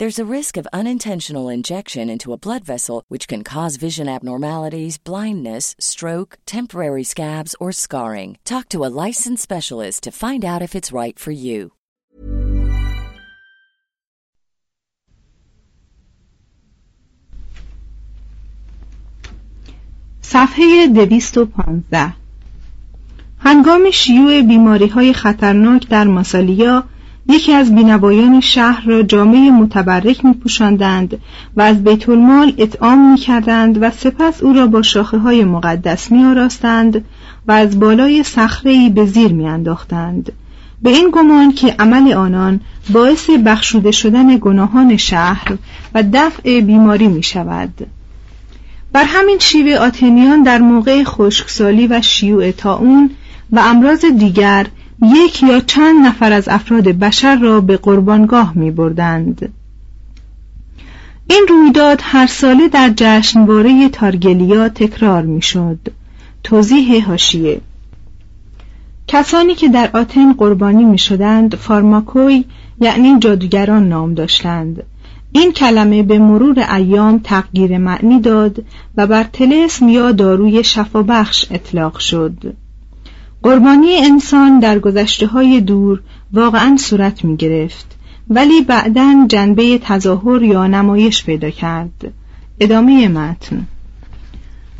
There's a risk of unintentional injection into a blood vessel, which can cause vision abnormalities, blindness, stroke, temporary scabs, or scarring. Talk to a licensed specialist to find out if it's right for you. صفحه 215 هنگام شیوع بیماری های خطرناک در ماسالیا یکی از بینوایان شهر را جامعه متبرک می پوشندند و از بیت المال اطعام می کردند و سپس او را با شاخه های مقدس می آراستند و از بالای صخره به زیر می انداختند. به این گمان که عمل آنان باعث بخشوده شدن گناهان شهر و دفع بیماری می شود. بر همین شیوه آتنیان در موقع خشکسالی و شیوع تاون و امراض دیگر یک یا چند نفر از افراد بشر را به قربانگاه می بردند. این رویداد هر ساله در جشنواره تارگلیا تکرار می شد. توضیح هاشیه کسانی که در آتن قربانی می شدند فارماکوی یعنی جادوگران نام داشتند این کلمه به مرور ایام تغییر معنی داد و بر تلسم یا داروی شفابخش اطلاق شد قربانی انسان در گذشته های دور واقعا صورت می گرفت ولی بعدا جنبه تظاهر یا نمایش پیدا کرد ادامه متن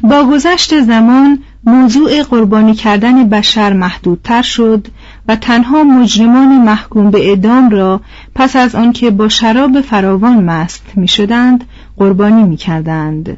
با گذشت زمان موضوع قربانی کردن بشر محدودتر شد و تنها مجرمان محکوم به اعدام را پس از آنکه با شراب فراوان مست می‌شدند قربانی می‌کردند.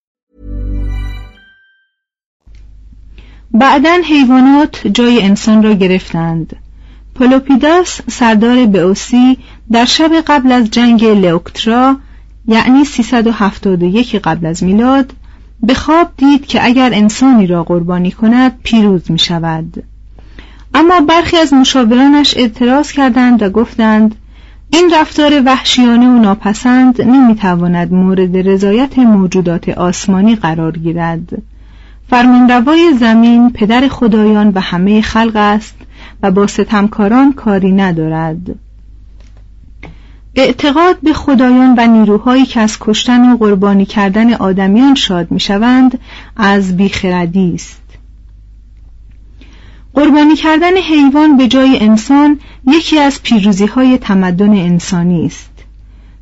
بعدا حیوانات جای انسان را گرفتند. پلوپیداس سردار بئوسی در شب قبل از جنگ لئوکترا یعنی 371 قبل از میلاد به خواب دید که اگر انسانی را قربانی کند پیروز می شود اما برخی از مشاورانش اعتراض کردند و گفتند این رفتار وحشیانه و ناپسند نمی‌تواند مورد رضایت موجودات آسمانی قرار گیرد. فرمانروای زمین پدر خدایان و همه خلق است و با ستمکاران کاری ندارد. اعتقاد به خدایان و نیروهایی که از کشتن و قربانی کردن آدمیان شاد می‌شوند از بیخردی است. قربانی کردن حیوان به جای انسان یکی از پیروزی های تمدن انسانی است.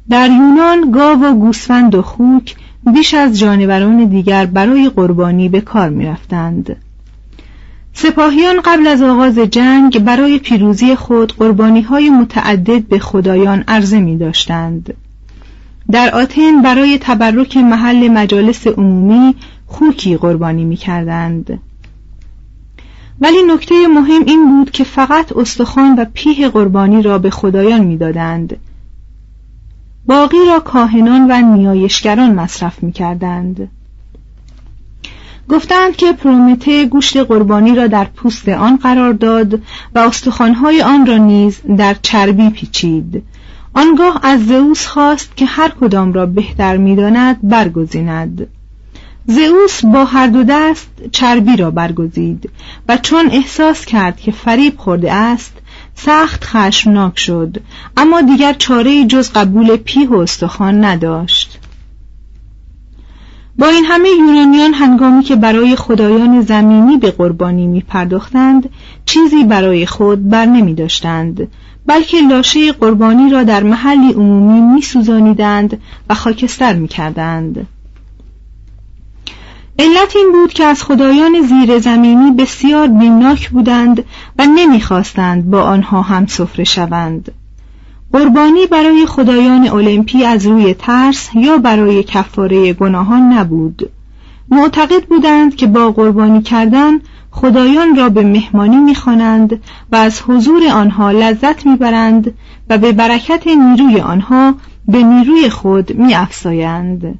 در یونان گاو و گوسفند و خوک بیش از جانوران دیگر برای قربانی به کار می رفتند. سپاهیان قبل از آغاز جنگ برای پیروزی خود قربانی های متعدد به خدایان عرضه می داشتند. در آتن برای تبرک محل مجالس عمومی خوکی قربانی می کردند. ولی نکته مهم این بود که فقط استخوان و پیه قربانی را به خدایان می‌دادند باقی را کاهنان و نیایشگران مصرف می کردند. گفتند که پرومته گوشت قربانی را در پوست آن قرار داد و استخوانهای آن را نیز در چربی پیچید آنگاه از زئوس خواست که هر کدام را بهتر می‌داند برگزیند زئوس با هر دو دست چربی را برگزید و چون احساس کرد که فریب خورده است سخت خشمناک شد اما دیگر چاره جز قبول پیه و استخوان نداشت با این همه یونانیان هنگامی که برای خدایان زمینی به قربانی می پرداختند چیزی برای خود بر نمی داشتند بلکه لاشه قربانی را در محلی عمومی می سوزانیدند و خاکستر می کردند. علت این بود که از خدایان زیر زمینی بسیار بیمناک بودند و نمی‌خواستند با آنها هم سفره شوند. قربانی برای خدایان المپی از روی ترس یا برای کفاره گناهان نبود. معتقد بودند که با قربانی کردن خدایان را به مهمانی می‌خوانند و از حضور آنها لذت می‌برند و به برکت نیروی آنها به نیروی خود میافزایند.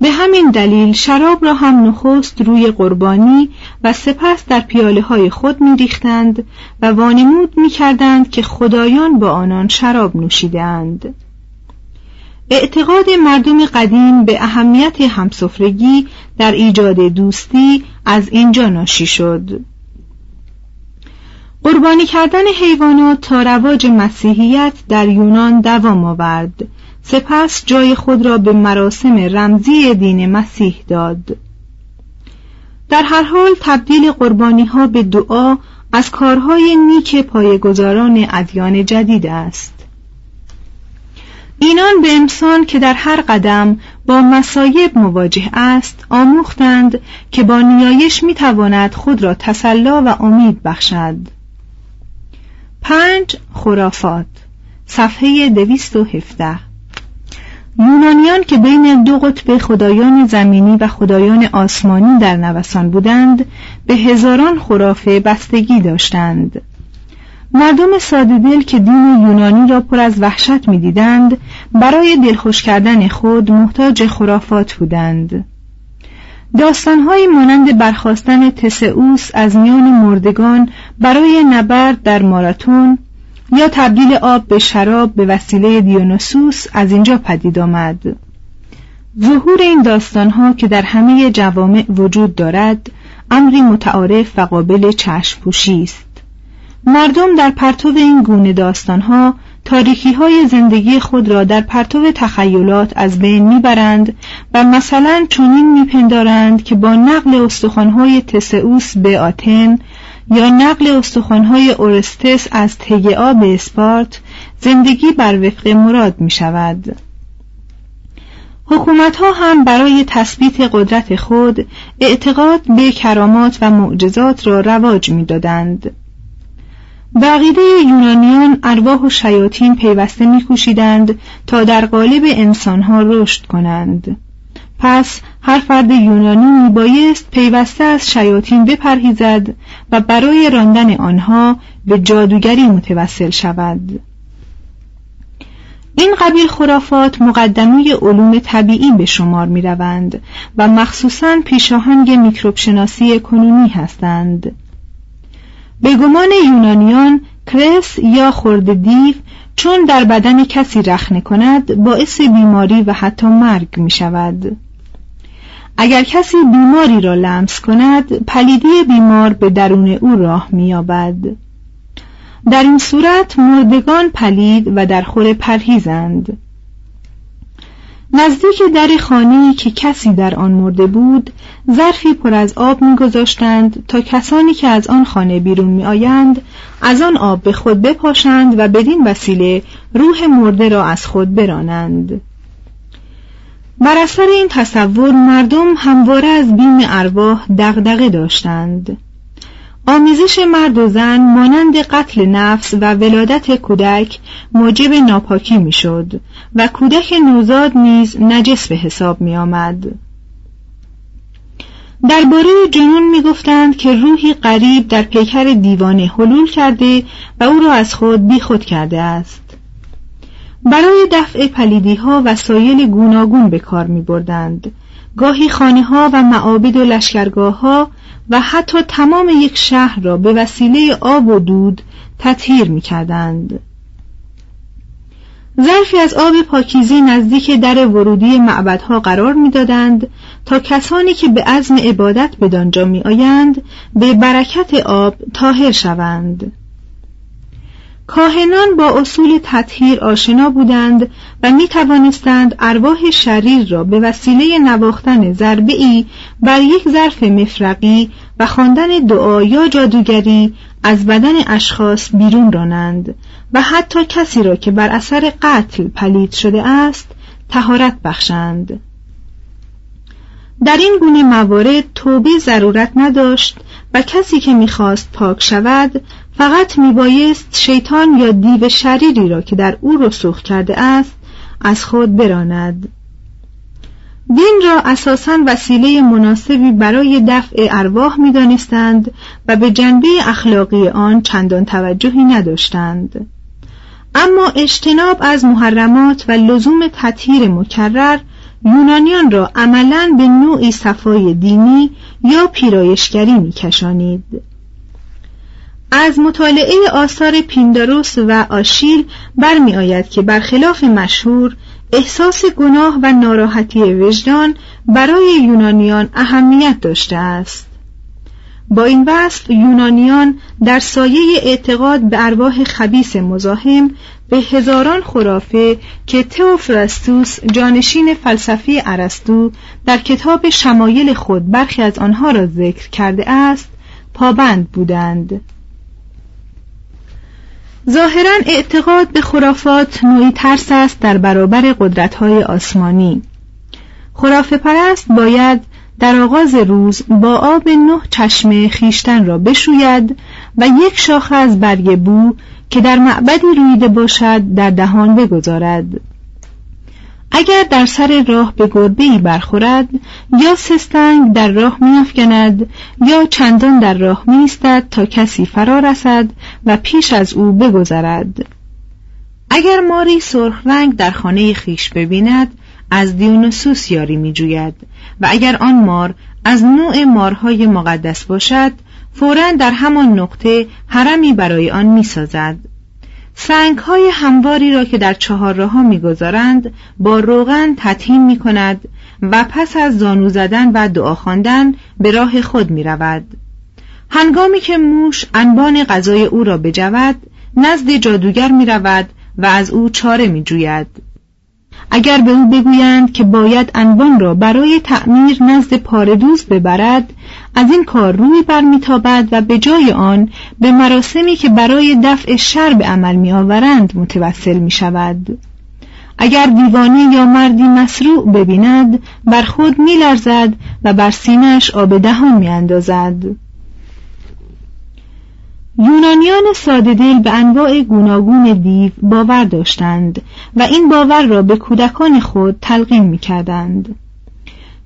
به همین دلیل شراب را هم نخست روی قربانی و سپس در پیاله های خود می ریختند و وانمود می کردند که خدایان با آنان شراب نوشیدند. اعتقاد مردم قدیم به اهمیت همسفرگی در ایجاد دوستی از اینجا ناشی شد. قربانی کردن حیوانات تا رواج مسیحیت در یونان دوام آورد سپس جای خود را به مراسم رمزی دین مسیح داد. در هر حال تبدیل قربانی ها به دعا از کارهای نیک پایگزاران ادیان جدید است. اینان به انسان که در هر قدم با مسایب مواجه است آموختند که با نیایش می‌تواند خود را تسلا و امید بخشد. پنج خرافات صفحه دویست و هفته یونانیان که بین دو قطب خدایان زمینی و خدایان آسمانی در نوسان بودند به هزاران خرافه بستگی داشتند. مردم ساده دل که دین یونانی را پر از وحشت می‌دیدند برای دلخوش کردن خود محتاج خرافات بودند. داستانهایی مانند برخواستن تسئوس از میان مردگان برای نبرد در ماراتون یا تبدیل آب به شراب به وسیله دیونوسوس از اینجا پدید آمد. ظهور این داستانها که در همه جوامع وجود دارد امری متعارف و قابل چشم پوشی است. مردم در پرتو این گونه داستانها تاریکی های زندگی خود را در پرتو تخیلات از بین می‌برند و مثلا چنین میپندارند که با نقل استخوانهای تسئوس به آتن یا نقل استخوانهای اورستس از تگعا به اسپارت زندگی بر وفق مراد می شود حکومت ها هم برای تثبیت قدرت خود اعتقاد به کرامات و معجزات را رواج می دادند. بقیده یونانیان ارواح و شیاطین پیوسته میکوشیدند تا در قالب انسانها رشد کنند پس هر فرد یونانی میبایست پیوسته از شیاطین بپرهیزد و برای راندن آنها به جادوگری متوسل شود. این قبیل خرافات مقدمه علوم طبیعی به شمار می روند و مخصوصا پیشاهنگ میکروب شناسی کنونی هستند. به گمان یونانیان کرس یا خورد دیو چون در بدن کسی رخنه کند باعث بیماری و حتی مرگ می شود اگر کسی بیماری را لمس کند پلیدی بیمار به درون او راه مییابد. در این صورت مردگان پلید و در خور پرهیزند. نزدیک در خانه که کسی در آن مرده بود ظرفی پر از آب میگذاشتند تا کسانی که از آن خانه بیرون میآیند از آن آب به خود بپاشند و بدین وسیله روح مرده را از خود برانند. بر اثر این تصور مردم همواره از بیم ارواح دغدغه داشتند آمیزش مرد و زن مانند قتل نفس و ولادت کودک موجب ناپاکی می‌شد و کودک نوزاد نیز نجس به حساب می آمد. درباره جنون می‌گفتند که روحی غریب در پیکر دیوانه حلول کرده و او را از خود بیخود کرده است برای دفع پلیدی ها وسایل گوناگون به کار می بردند. گاهی خانه ها و معابد و لشکرگاه ها و حتی تمام یک شهر را به وسیله آب و دود تطهیر می کردند. ظرفی از آب پاکیزی نزدیک در ورودی معبدها قرار می‌دادند تا کسانی که به عزم عبادت به دانجا می آیند به برکت آب تاهر شوند. کاهنان با اصول تطهیر آشنا بودند و می توانستند ارواح شریر را به وسیله نواختن ضربه ای بر یک ظرف مفرقی و خواندن دعا یا جادوگری از بدن اشخاص بیرون رانند و حتی کسی را که بر اثر قتل پلید شده است تهارت بخشند. در این گونه موارد توبه ضرورت نداشت و کسی که می‌خواست پاک شود فقط میبایست شیطان یا دیو شریری را که در او رسوخ کرده است از خود براند. دین را اساسا وسیله مناسبی برای دفع ارواح می‌دانستند و به جنبه اخلاقی آن چندان توجهی نداشتند. اما اجتناب از محرمات و لزوم تطهیر مکرر یونانیان را عملا به نوعی صفای دینی یا پیرایشگری میکشانید. از مطالعه آثار پینداروس و آشیل برمی آید که برخلاف مشهور احساس گناه و ناراحتی وجدان برای یونانیان اهمیت داشته است. با این وصف یونانیان در سایه اعتقاد به ارواح خبیس مزاحم به هزاران خرافه که تئوفراستوس جانشین فلسفی ارسطو در کتاب شمایل خود برخی از آنها را ذکر کرده است پابند بودند. ظاهرا اعتقاد به خرافات نوعی ترس است در برابر قدرت‌های آسمانی. خرافه پرست باید در آغاز روز با آب نه چشمه خیشتن را بشوید و یک شاخه از برگ بو که در معبدی رویده باشد در دهان بگذارد. اگر در سر راه به گربه ای برخورد یا سستنگ در راه میافکند یا چندان در راه میستد تا کسی فرا رسد و پیش از او بگذرد. اگر ماری سرخ رنگ در خانه خیش ببیند از دیونوسوس یاری میجوید و اگر آن مار از نوع مارهای مقدس باشد فورا در همان نقطه حرمی برای آن می‌سازد. سنگ های همواری را که در چهار راه می‌گذارند با روغن تطهیم می کند و پس از زانو زدن و دعا خواندن به راه خود می رود. هنگامی که موش انبان غذای او را بجود نزد جادوگر می رود و از او چاره می جوید. اگر به او بگویند که باید انبان را برای تعمیر نزد پاردوز ببرد از این کار روی برمیتابد و به جای آن به مراسمی که برای دفع شر به عمل میآورند متوسل می شود. اگر دیوانه یا مردی مسروع ببیند بر خود میلرزد و بر سینش آب دهان میاندازد یونانیان ساده دل به انواع گوناگون دیو باور داشتند و این باور را به کودکان خود تلقین می کردند.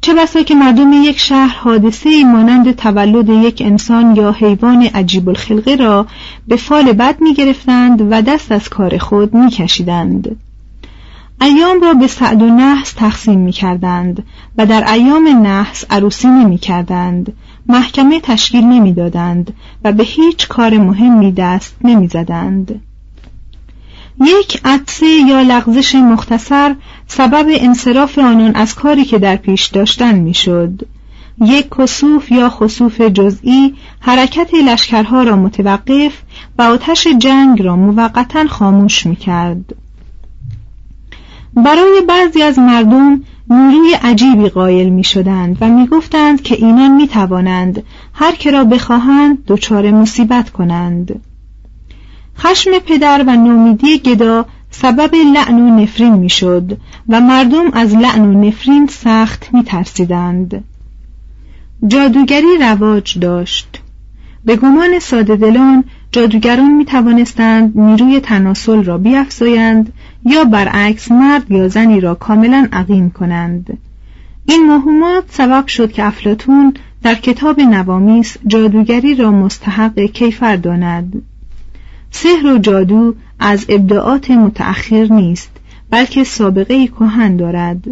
چه بسا که مردم یک شهر حادثه مانند تولد یک انسان یا حیوان عجیب الخلقه را به فال بد می گرفتند و دست از کار خود می کشیدند. ایام را به سعد و نحس تقسیم می کردند و در ایام نحس عروسی نمی کردند محکمه تشکیل نمی دادند و به هیچ کار مهمی دست نمی زدند. یک عطسه یا لغزش مختصر سبب انصراف آنان از کاری که در پیش داشتن می‌شد. یک کسوف یا خسوف جزئی حرکت لشکرها را متوقف و آتش جنگ را موقتا خاموش می کرد. برای بعضی از مردم نیروی عجیبی قائل می شدند و می گفتند که اینان می توانند هر که را بخواهند دچار مصیبت کنند. خشم پدر و نومیدی گدا سبب لعن و نفرین می‌شد و مردم از لعن و نفرین سخت می ترسیدند. جادوگری رواج داشت به گمان ساده دلان جادوگران می توانستند نیروی تناسل را بیافزایند یا برعکس مرد یا زنی را کاملا عقیم کنند. این موهومات سبب شد که افلاتون در کتاب نوامیس جادوگری را مستحق کیفر داند. سحر و جادو از ابداعات متأخر نیست بلکه سابقه کهن دارد.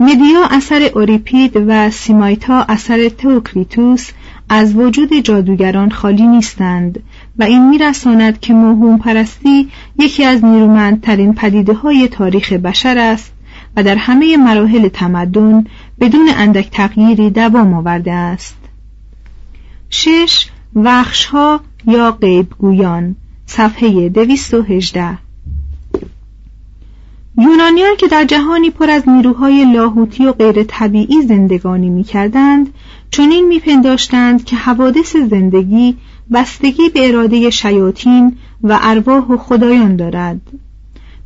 مدیا اثر اوریپید و سیمایتا اثر توکریتوس از وجود جادوگران خالی نیستند و این میرساند که موهوم پرستی یکی از نیرومندترین پدیده های تاریخ بشر است و در همه مراحل تمدن بدون اندک تغییری دوام آورده است. شش وخشها یا غیبگویان صفحه 218 یونانیان که در جهانی پر از نیروهای لاهوتی و غیر طبیعی زندگانی می کردند چنین میپنداشتند که حوادث زندگی بستگی به اراده شیاطین و ارواح و خدایان دارد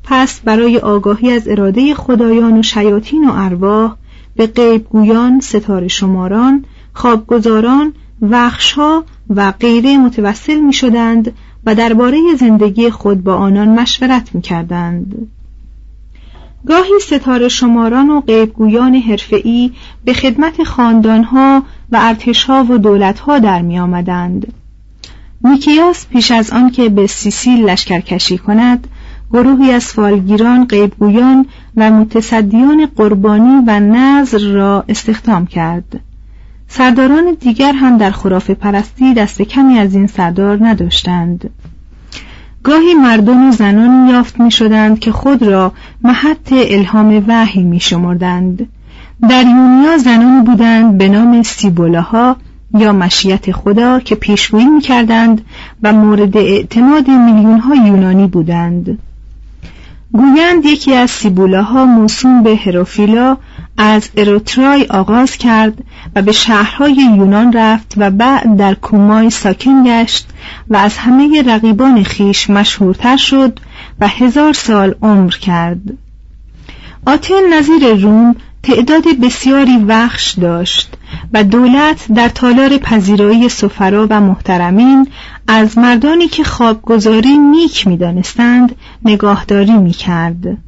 پس برای آگاهی از اراده خدایان و شیاطین و ارواح به غیبگویان ستاره شماران خوابگزاران وخشها و غیره متوسل می شدند و درباره زندگی خود با آنان مشورت می کردند. گاهی ستاره شماران و غیبگویان حرفه‌ای به خدمت خاندانها و ارتشها و دولتها در می آمدند. نیکیاس پیش از آنکه به سیسیل لشکرکشی کند گروهی از فالگیران غیبگویان و متصدیان قربانی و نظر را استخدام کرد سرداران دیگر هم در خرافه پرستی دست کمی از این سردار نداشتند گاهی مردان و زنان یافت می شدند که خود را محط الهام وحی می شمردند. در یونیا زنان بودند به نام سیبولاها یا مشیت خدا که پیشگویی می کردند و مورد اعتماد میلیون یونانی بودند. گویند یکی از سیبولاها موسوم به هروفیلا از اروترای آغاز کرد و به شهرهای یونان رفت و بعد در کومای ساکن گشت و از همه رقیبان خیش مشهورتر شد و هزار سال عمر کرد. آتن نظیر روم تعداد بسیاری وخش داشت. و دولت در تالار پذیرایی سفرا و محترمین از مردانی که خوابگذاری نیک می‌دانستند نگاهداری می‌کرد.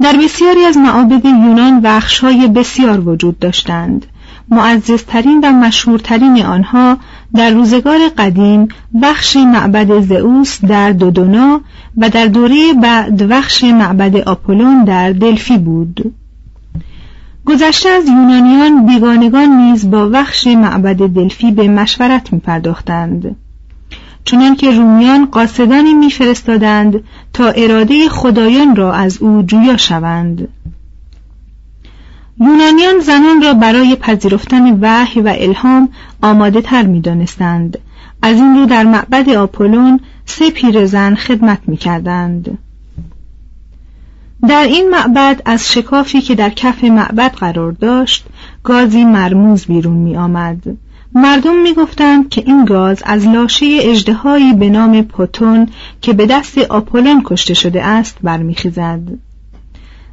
در بسیاری از معابد یونان بخش‌های بسیار وجود داشتند. معززترین و مشهورترین آنها در روزگار قدیم بخش معبد زئوس در دودونا و در دوره بعد بخش معبد آپولون در دلفی بود. گذشته از یونانیان بیگانگان نیز با بخش معبد دلفی به مشورت می پرداختند. چنان که رومیان قاصدانی میفرستادند تا اراده خدایان را از او جویا شوند یونانیان زنان را برای پذیرفتن وحی و الهام آماده تر می دانستند. از این رو در معبد آپولون سه پیرزن خدمت می کردند. در این معبد از شکافی که در کف معبد قرار داشت گازی مرموز بیرون می آمد. مردم می‌گفتند که این گاز از لاشه اجدهایی به نام پوتون که به دست آپولون کشته شده است برمیخیزد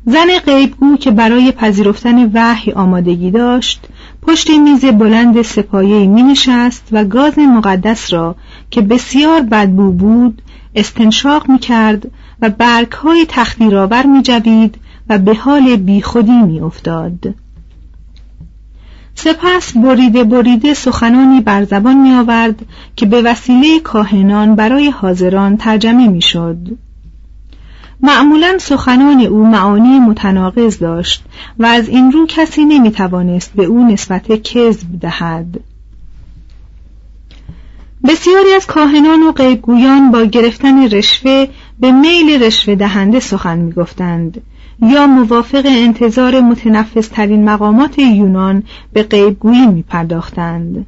زن غیبگو که برای پذیرفتن وحی آمادگی داشت پشت میز بلند سپایه می نشست و گاز مقدس را که بسیار بدبو بود استنشاق می کرد و برگ های تخدیرآور می جوید و به حال بیخودی می افتاد. سپس بریده بریده سخنانی بر زبان می آورد که به وسیله کاهنان برای حاضران ترجمه می شد. معمولا سخنان او معانی متناقض داشت و از این رو کسی نمی توانست به او نسبت کذب دهد. بسیاری از کاهنان و غیبگویان با گرفتن رشوه به میل رشوه دهنده سخن می گفتند یا موافق انتظار متنفس ترین مقامات یونان به غیبگویی می پرداختند.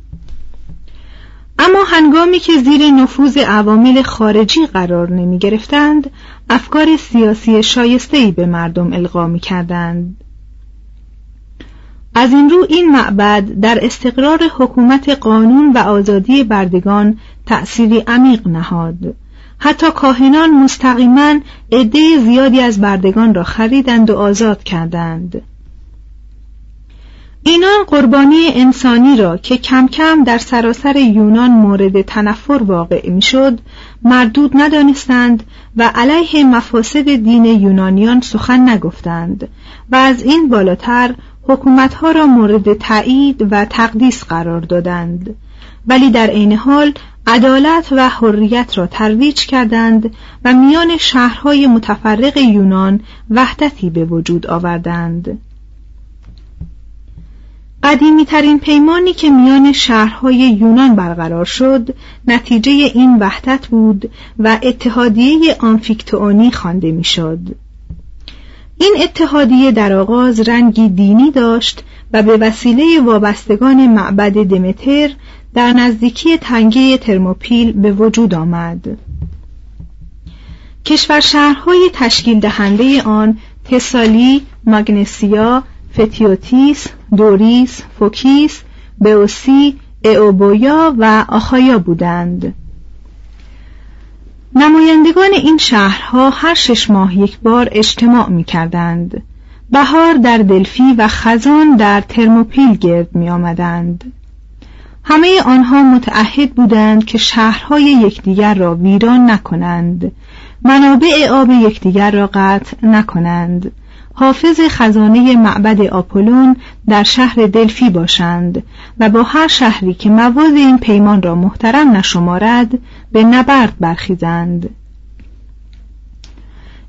اما هنگامی که زیر نفوذ عوامل خارجی قرار نمی گرفتند افکار سیاسی شایستهی به مردم القا می کردند. از این رو این معبد در استقرار حکومت قانون و آزادی بردگان تأثیری عمیق نهاد. حتی کاهنان مستقیما عده زیادی از بردگان را خریدند و آزاد کردند. اینان قربانی انسانی را که کم کم در سراسر یونان مورد تنفر واقع می‌شد مردود ندانستند و علیه مفاسد دین یونانیان سخن نگفتند و از این بالاتر حکومتها را مورد تایید و تقدیس قرار دادند ولی در عین حال عدالت و حریت را ترویج کردند و میان شهرهای متفرق یونان وحدتی به وجود آوردند قدیمی ترین پیمانی که میان شهرهای یونان برقرار شد نتیجه این وحدت بود و اتحادیه آنفیکتئونی خوانده می‌شد. این اتحادیه در آغاز رنگی دینی داشت و به وسیله وابستگان معبد دمتر در نزدیکی تنگه ترموپیل به وجود آمد کشور شهرهای تشکیل دهنده آن تسالی، ماگنسیا، فتیوتیس، دوریس، فوکیس، بئوسی، ائوبویا و آخایا بودند. نمایندگان این شهرها هر شش ماه یک بار اجتماع می کردند. بهار در دلفی و خزان در ترموپیل گرد می آمدند. همه آنها متعهد بودند که شهرهای یکدیگر را ویران نکنند منابع آب یکدیگر را قطع نکنند حافظ خزانه معبد آپولون در شهر دلفی باشند و با هر شهری که مواد این پیمان را محترم نشمارد به نبرد برخیزند.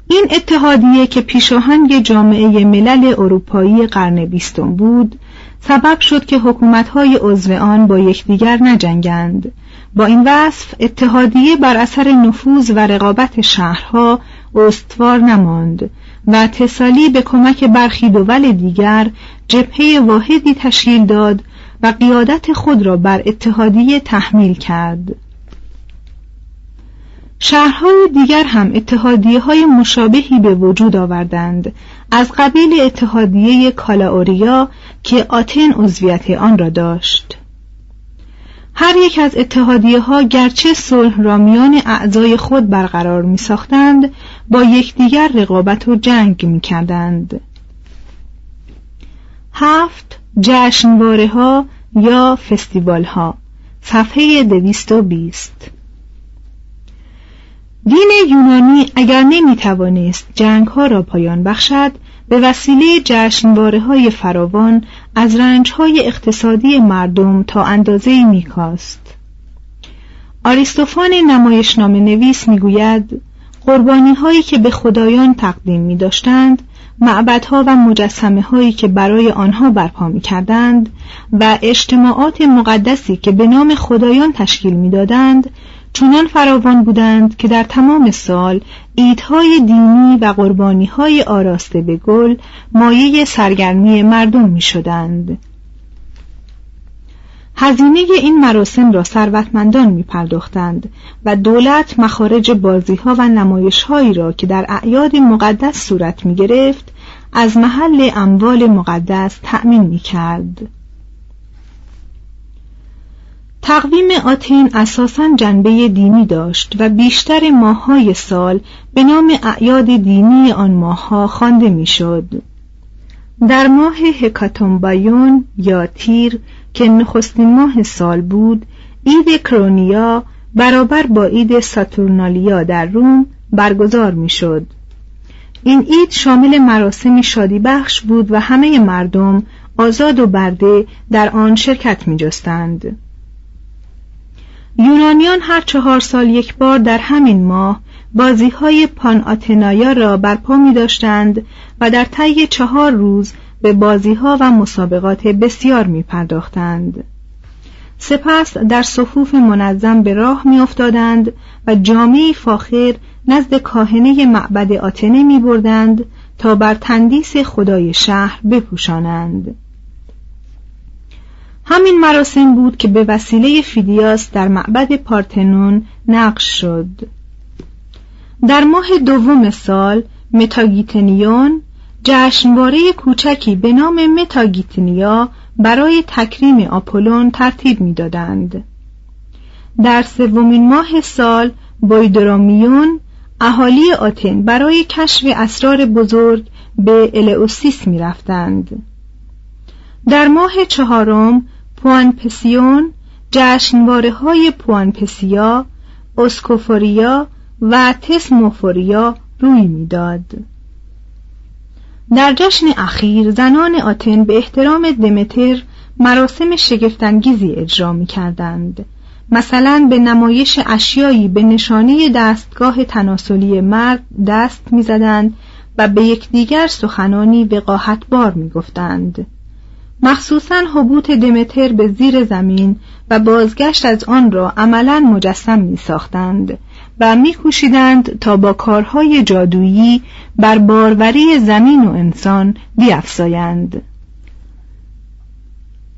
این اتحادیه که پیشاهنگ جامعه ملل اروپایی قرن بیستم بود سبب شد که حکومتهای عضو آن با یکدیگر نجنگند. با این وصف اتحادیه بر اثر نفوذ و رقابت شهرها استوار نماند. و تسالی به کمک برخی دول دیگر جبهه واحدی تشکیل داد و قیادت خود را بر اتحادیه تحمیل کرد. شهرهای دیگر هم اتحادیه های مشابهی به وجود آوردند از قبیل اتحادیه کالاوریا که آتن عضویت آن را داشت. هر یک از اتحادیه ها گرچه صلح را میان اعضای خود برقرار می ساختند با یکدیگر رقابت و جنگ می کردند. هفت جشنواره ها یا فستیوال ها صفحه دویست و بیست دین یونانی اگر نمی توانست جنگ ها را پایان بخشد به وسیله جشنواره های فراوان از رنج های اقتصادی مردم تا اندازه میکاست. آریستوفان نمایشنامه نویس می‌گوید قربانی هایی که به خدایان تقدیم می داشتند معبدها و مجسمه هایی که برای آنها برپا می کردند و اجتماعات مقدسی که به نام خدایان تشکیل می دادند چنان فراوان بودند که در تمام سال عیدهای دینی و قربانیهای آراسته به گل مایه سرگرمی مردم می شدند. هزینه این مراسم را ثروتمندان می پرداختند و دولت مخارج بازی ها و نمایش هایی را که در اعیاد مقدس صورت می گرفت از محل اموال مقدس تأمین می کرد. تقویم آتن اساسا جنبه دینی داشت و بیشتر ماههای سال به نام اعیاد دینی آن ماهها خوانده می‌شد. در ماه هکاتومبایون یا تیر که نخستین ماه سال بود عید کرونیا برابر با عید ساتورنالیا در روم برگزار می‌شد. این عید شامل مراسم شادی بخش بود و همه مردم آزاد و برده در آن شرکت می جستند. یونانیان هر چهار سال یک بار در همین ماه بازی های پان آتنایا را برپا می داشتند و در طی چهار روز به بازی ها و مسابقات بسیار می پرداختند. سپس در صفوف منظم به راه می افتادند و جامعه فاخر نزد کاهنه معبد آتنه می بردند تا بر تندیس خدای شهر بپوشانند. همین مراسم بود که به وسیله فیدیاس در معبد پارتنون نقش شد در ماه دوم سال متاگیتنیون جشنواره کوچکی به نام متاگیتنیا برای تکریم آپولون ترتیب می‌دادند. در سومین ماه سال بایدرامیون اهالی آتن برای کشف اسرار بزرگ به الئوسیس می رفتند. در ماه چهارم پوانپسیون جشنواره های پوانپسیا اسکوفوریا و تسموفوریا روی می‌داد. در جشن اخیر زنان آتن به احترام دمتر مراسم شگفتانگیزی اجرا می کردند. مثلا به نمایش اشیایی به نشانه دستگاه تناسلی مرد دست می‌زدند و به یکدیگر سخنانی وقاحتبار می‌گفتند. مخصوصا حبوط دمتر به زیر زمین و بازگشت از آن را عملا مجسم می ساختند و می کوشیدند تا با کارهای جادویی بر باروری زمین و انسان بیافزایند.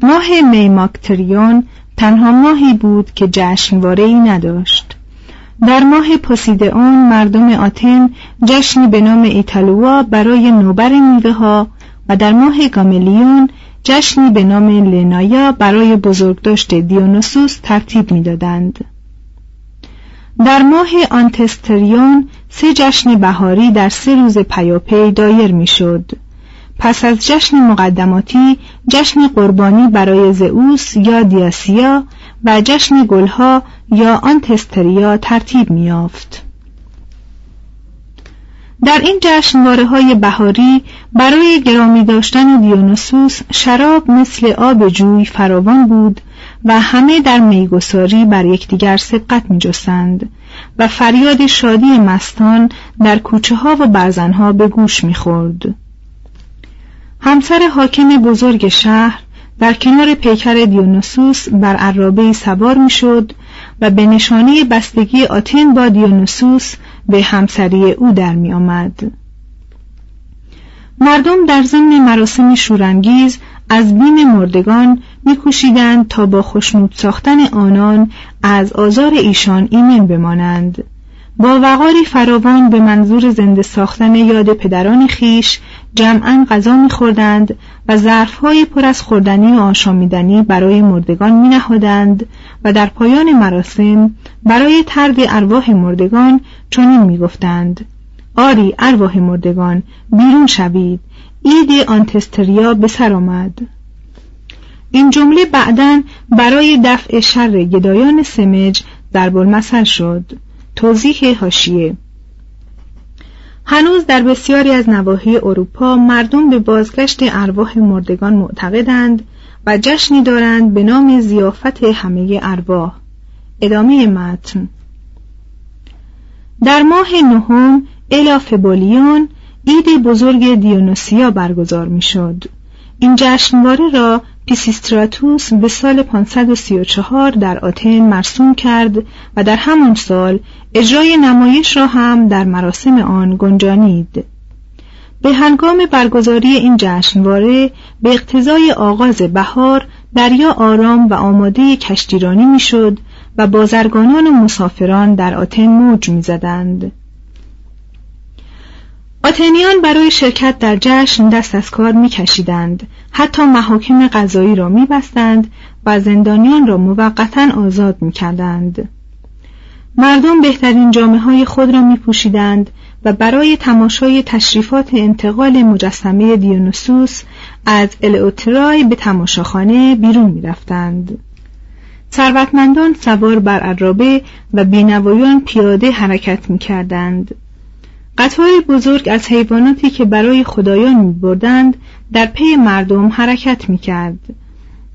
ماه میماکتریون تنها ماهی بود که جشنواره‌ای نداشت. در ماه پوسیدئون مردم آتن جشنی به نام ایتالوا برای نوبر میوه ها و در ماه گاملیون جشنی به نام لنایا برای بزرگداشت دیونوسوس ترتیب می‌دادند. در ماه آنتستریون سه جشن بهاری در سه روز پیاپی دایر می‌شد. پس از جشن مقدماتی جشن قربانی برای زئوس یا دیاسیا و جشن گلها یا آنتستریا ترتیب میافت. در این جشنواره های بهاری برای گرامی داشتن دیونوسوس شراب مثل آب جوی فراوان بود و همه در میگساری بر یکدیگر سبقت میجستند و فریاد شادی مستان در کوچه ها و برزنها به گوش می‌خورد. همسر حاکم بزرگ شهر در کنار پیکر دیونوسوس بر عرابه سوار می‌شد و به نشانه بستگی آتن با دیونوسوس به همسری او در می آمد. مردم در ضمن مراسم شورانگیز از بیم مردگان میکوشیدند تا با خشنود ساختن آنان از آزار ایشان ایمن بمانند با وقاری فراوان به منظور زنده ساختن یاد پدران خیش جمعا غذا میخوردند و ظرفهای پر از خوردنی و آشامیدنی برای مردگان مینهادند و در پایان مراسم برای ترد ارواح مردگان چنین می‌گفتند. آری ارواح مردگان بیرون شوید. اید آنتستریا به سر آمد. این جمله بعدا برای دفع شر گدایان سمج در المثل شد. توضیح هاشیه هنوز در بسیاری از نواحی اروپا مردم به بازگشت ارواح مردگان معتقدند و جشنی دارند به نام زیافت همه ارواح ادامه متن در ماه نهم الافبولیون عید بزرگ دیونوسیا برگزار می‌شد. این جشنواره را پیسیستراتوس به سال 534 در آتن مرسوم کرد و در همان سال اجرای نمایش را هم در مراسم آن گنجانید. به هنگام برگزاری این جشنواره به اقتضای آغاز بهار دریا آرام و آماده کشتیرانی می‌شد و بازرگانان و مسافران در آتن موج می‌زدند. آتنیان برای شرکت در جشن دست از کار میکشیدند. حتی محاکم قضایی را میبستند و زندانیان را موقتا آزاد می‌کردند. مردم بهترین جامعه های خود را میپوشیدند و برای تماشای تشریفات انتقال مجسمه دیونوسوس از الئوترای به تماشاخانه بیرون می‌رفتند. ثروتمندان سوار بر عرابه و بینوایان پیاده حرکت می‌کردند. قطار بزرگ از حیواناتی که برای خدایان می بردند در پی مردم حرکت می کرد.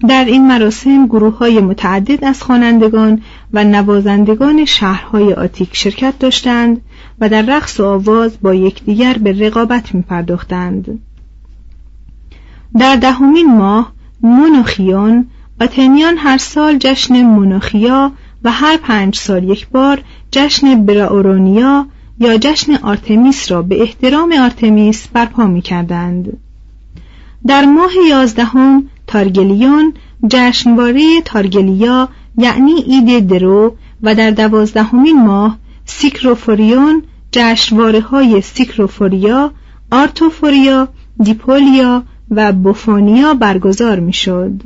در این مراسم گروه های متعدد از خوانندگان و نوازندگان شهرهای آتیک شرکت داشتند و در رقص و آواز با یکدیگر به رقابت می پرداختند. در دهمین ماه مونوخیون آتنیان هر سال جشن مونوخیا و هر پنج سال یک بار جشن براورونیا یا جشن آرتمیس را به احترام آرتمیس برپا می کردند. در ماه یازدهم تارگلیون جشنواره تارگلیا یعنی عید درو و در دوازدهمین ماه سکیروفوریون جشنواره های سکیروفوریا، آرتوفوریا، دیپولیا و بوفونیا برگزار می شد.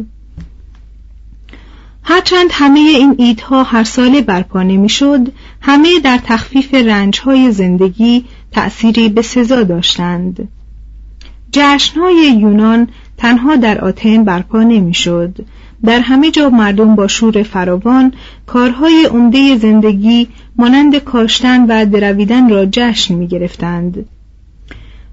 هرچند همه این عیدها هر ساله برپا نمی‌شد همه در تخفیف رنجهای زندگی تأثیری به سزا داشتند جشنهای یونان تنها در آتن برپا نمی‌شد در همه جا مردم با شور فراوان کارهای عمده زندگی مانند کاشتن و درویدن را جشن می گرفتند.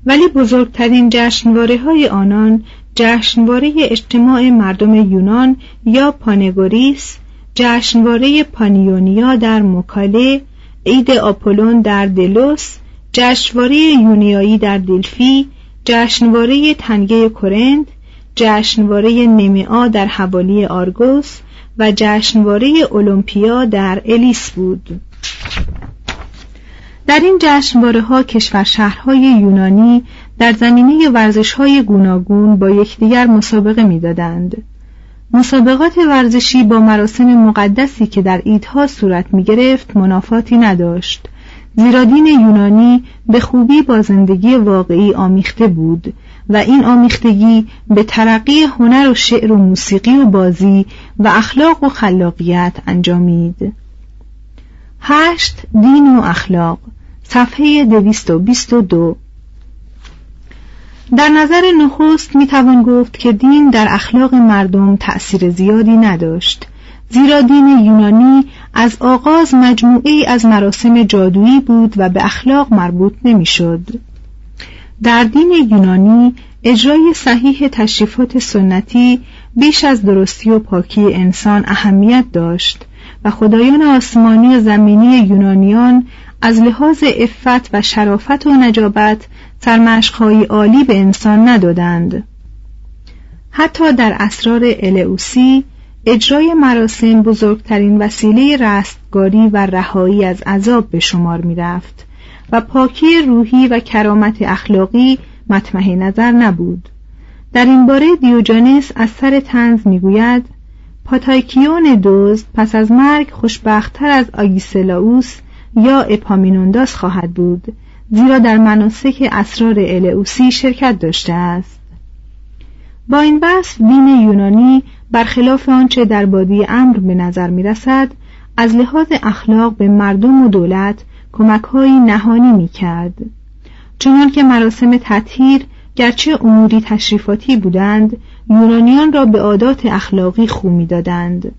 ولی بزرگترین جشنواره های آنان جشنواره اجتماع مردم یونان یا پانگوریس جشنواره پانیونیا در مکاله عید آپولون در دلوس جشنواره یونیایی در دلفی جشنواره تنگه کرند جشنواره نمیعا در حوالی آرگوس و جشنواره اولمپیا در الیس بود. در این جشنواره ها کشور شهرهای یونانی در زمینه ورزش های گوناگون با یکدیگر مسابقه می‌دادند. مسابقات ورزشی با مراسم مقدسی که در ایدها صورت می گرفت منافاتی نداشت. زیرا دین یونانی به خوبی با زندگی واقعی آمیخته بود و این آمیختگی به ترقی هنر و شعر و موسیقی و بازی و اخلاق و خلاقیت انجامید. هشت دین و اخلاق. صفحه دویست و بیست و دو. در نظر نخست می توان گفت که دین در اخلاق مردم تأثیر زیادی نداشت زیرا دین یونانی از آغاز مجموعی از مراسم جادویی بود و به اخلاق مربوط نمی‌شد. در دین یونانی اجرای صحیح تشریفات سنتی بیش از درستی و پاکی انسان اهمیت داشت و خدایان آسمانی و زمینی یونانیان از لحاظ عفت و شرافت و نجابت سرمشقهایی عالی به انسان ندادند. حتی در اسرار الئوسی اجرای مراسم بزرگترین وسیله رستگاری و رهایی از عذاب به شمار می رفت و پاکی روحی و کرامت اخلاقی مطمح نظر نبود. در این باره دیوجانس از سر طنز می‌گوید پاتایکیون دزد پس از مرگ خوشبختتر از آگیسلاوس یا اپامینونداس خواهد بود. زیرا در مناسک اسرار الئوسی شرکت داشته است. با این وصف دین یونانی برخلاف آنچه در بادی امر به نظر می رسد از لحاظ اخلاق به مردم و دولت کمکهایی نهانی می کرد چنان که مراسم تطهیر گرچه اموری تشریفاتی بودند یونانیان را به عادات اخلاقی خو می‌دادند.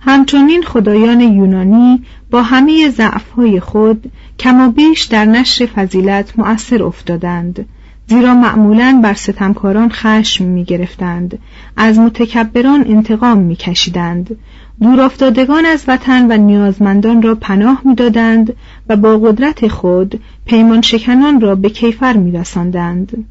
همچنین خدایان یونانی با همه ضعفهای خود کما بیش در نشر فضیلت مؤثر افتادند زیرا معمولا بر ستمکاران خشم می گرفتند از متکبران انتقام می کشیدند دورافتادگان از وطن و نیازمندان را پناه می‌دادند و با قدرت خود پیمان شکنان را به کیفر می رسندند.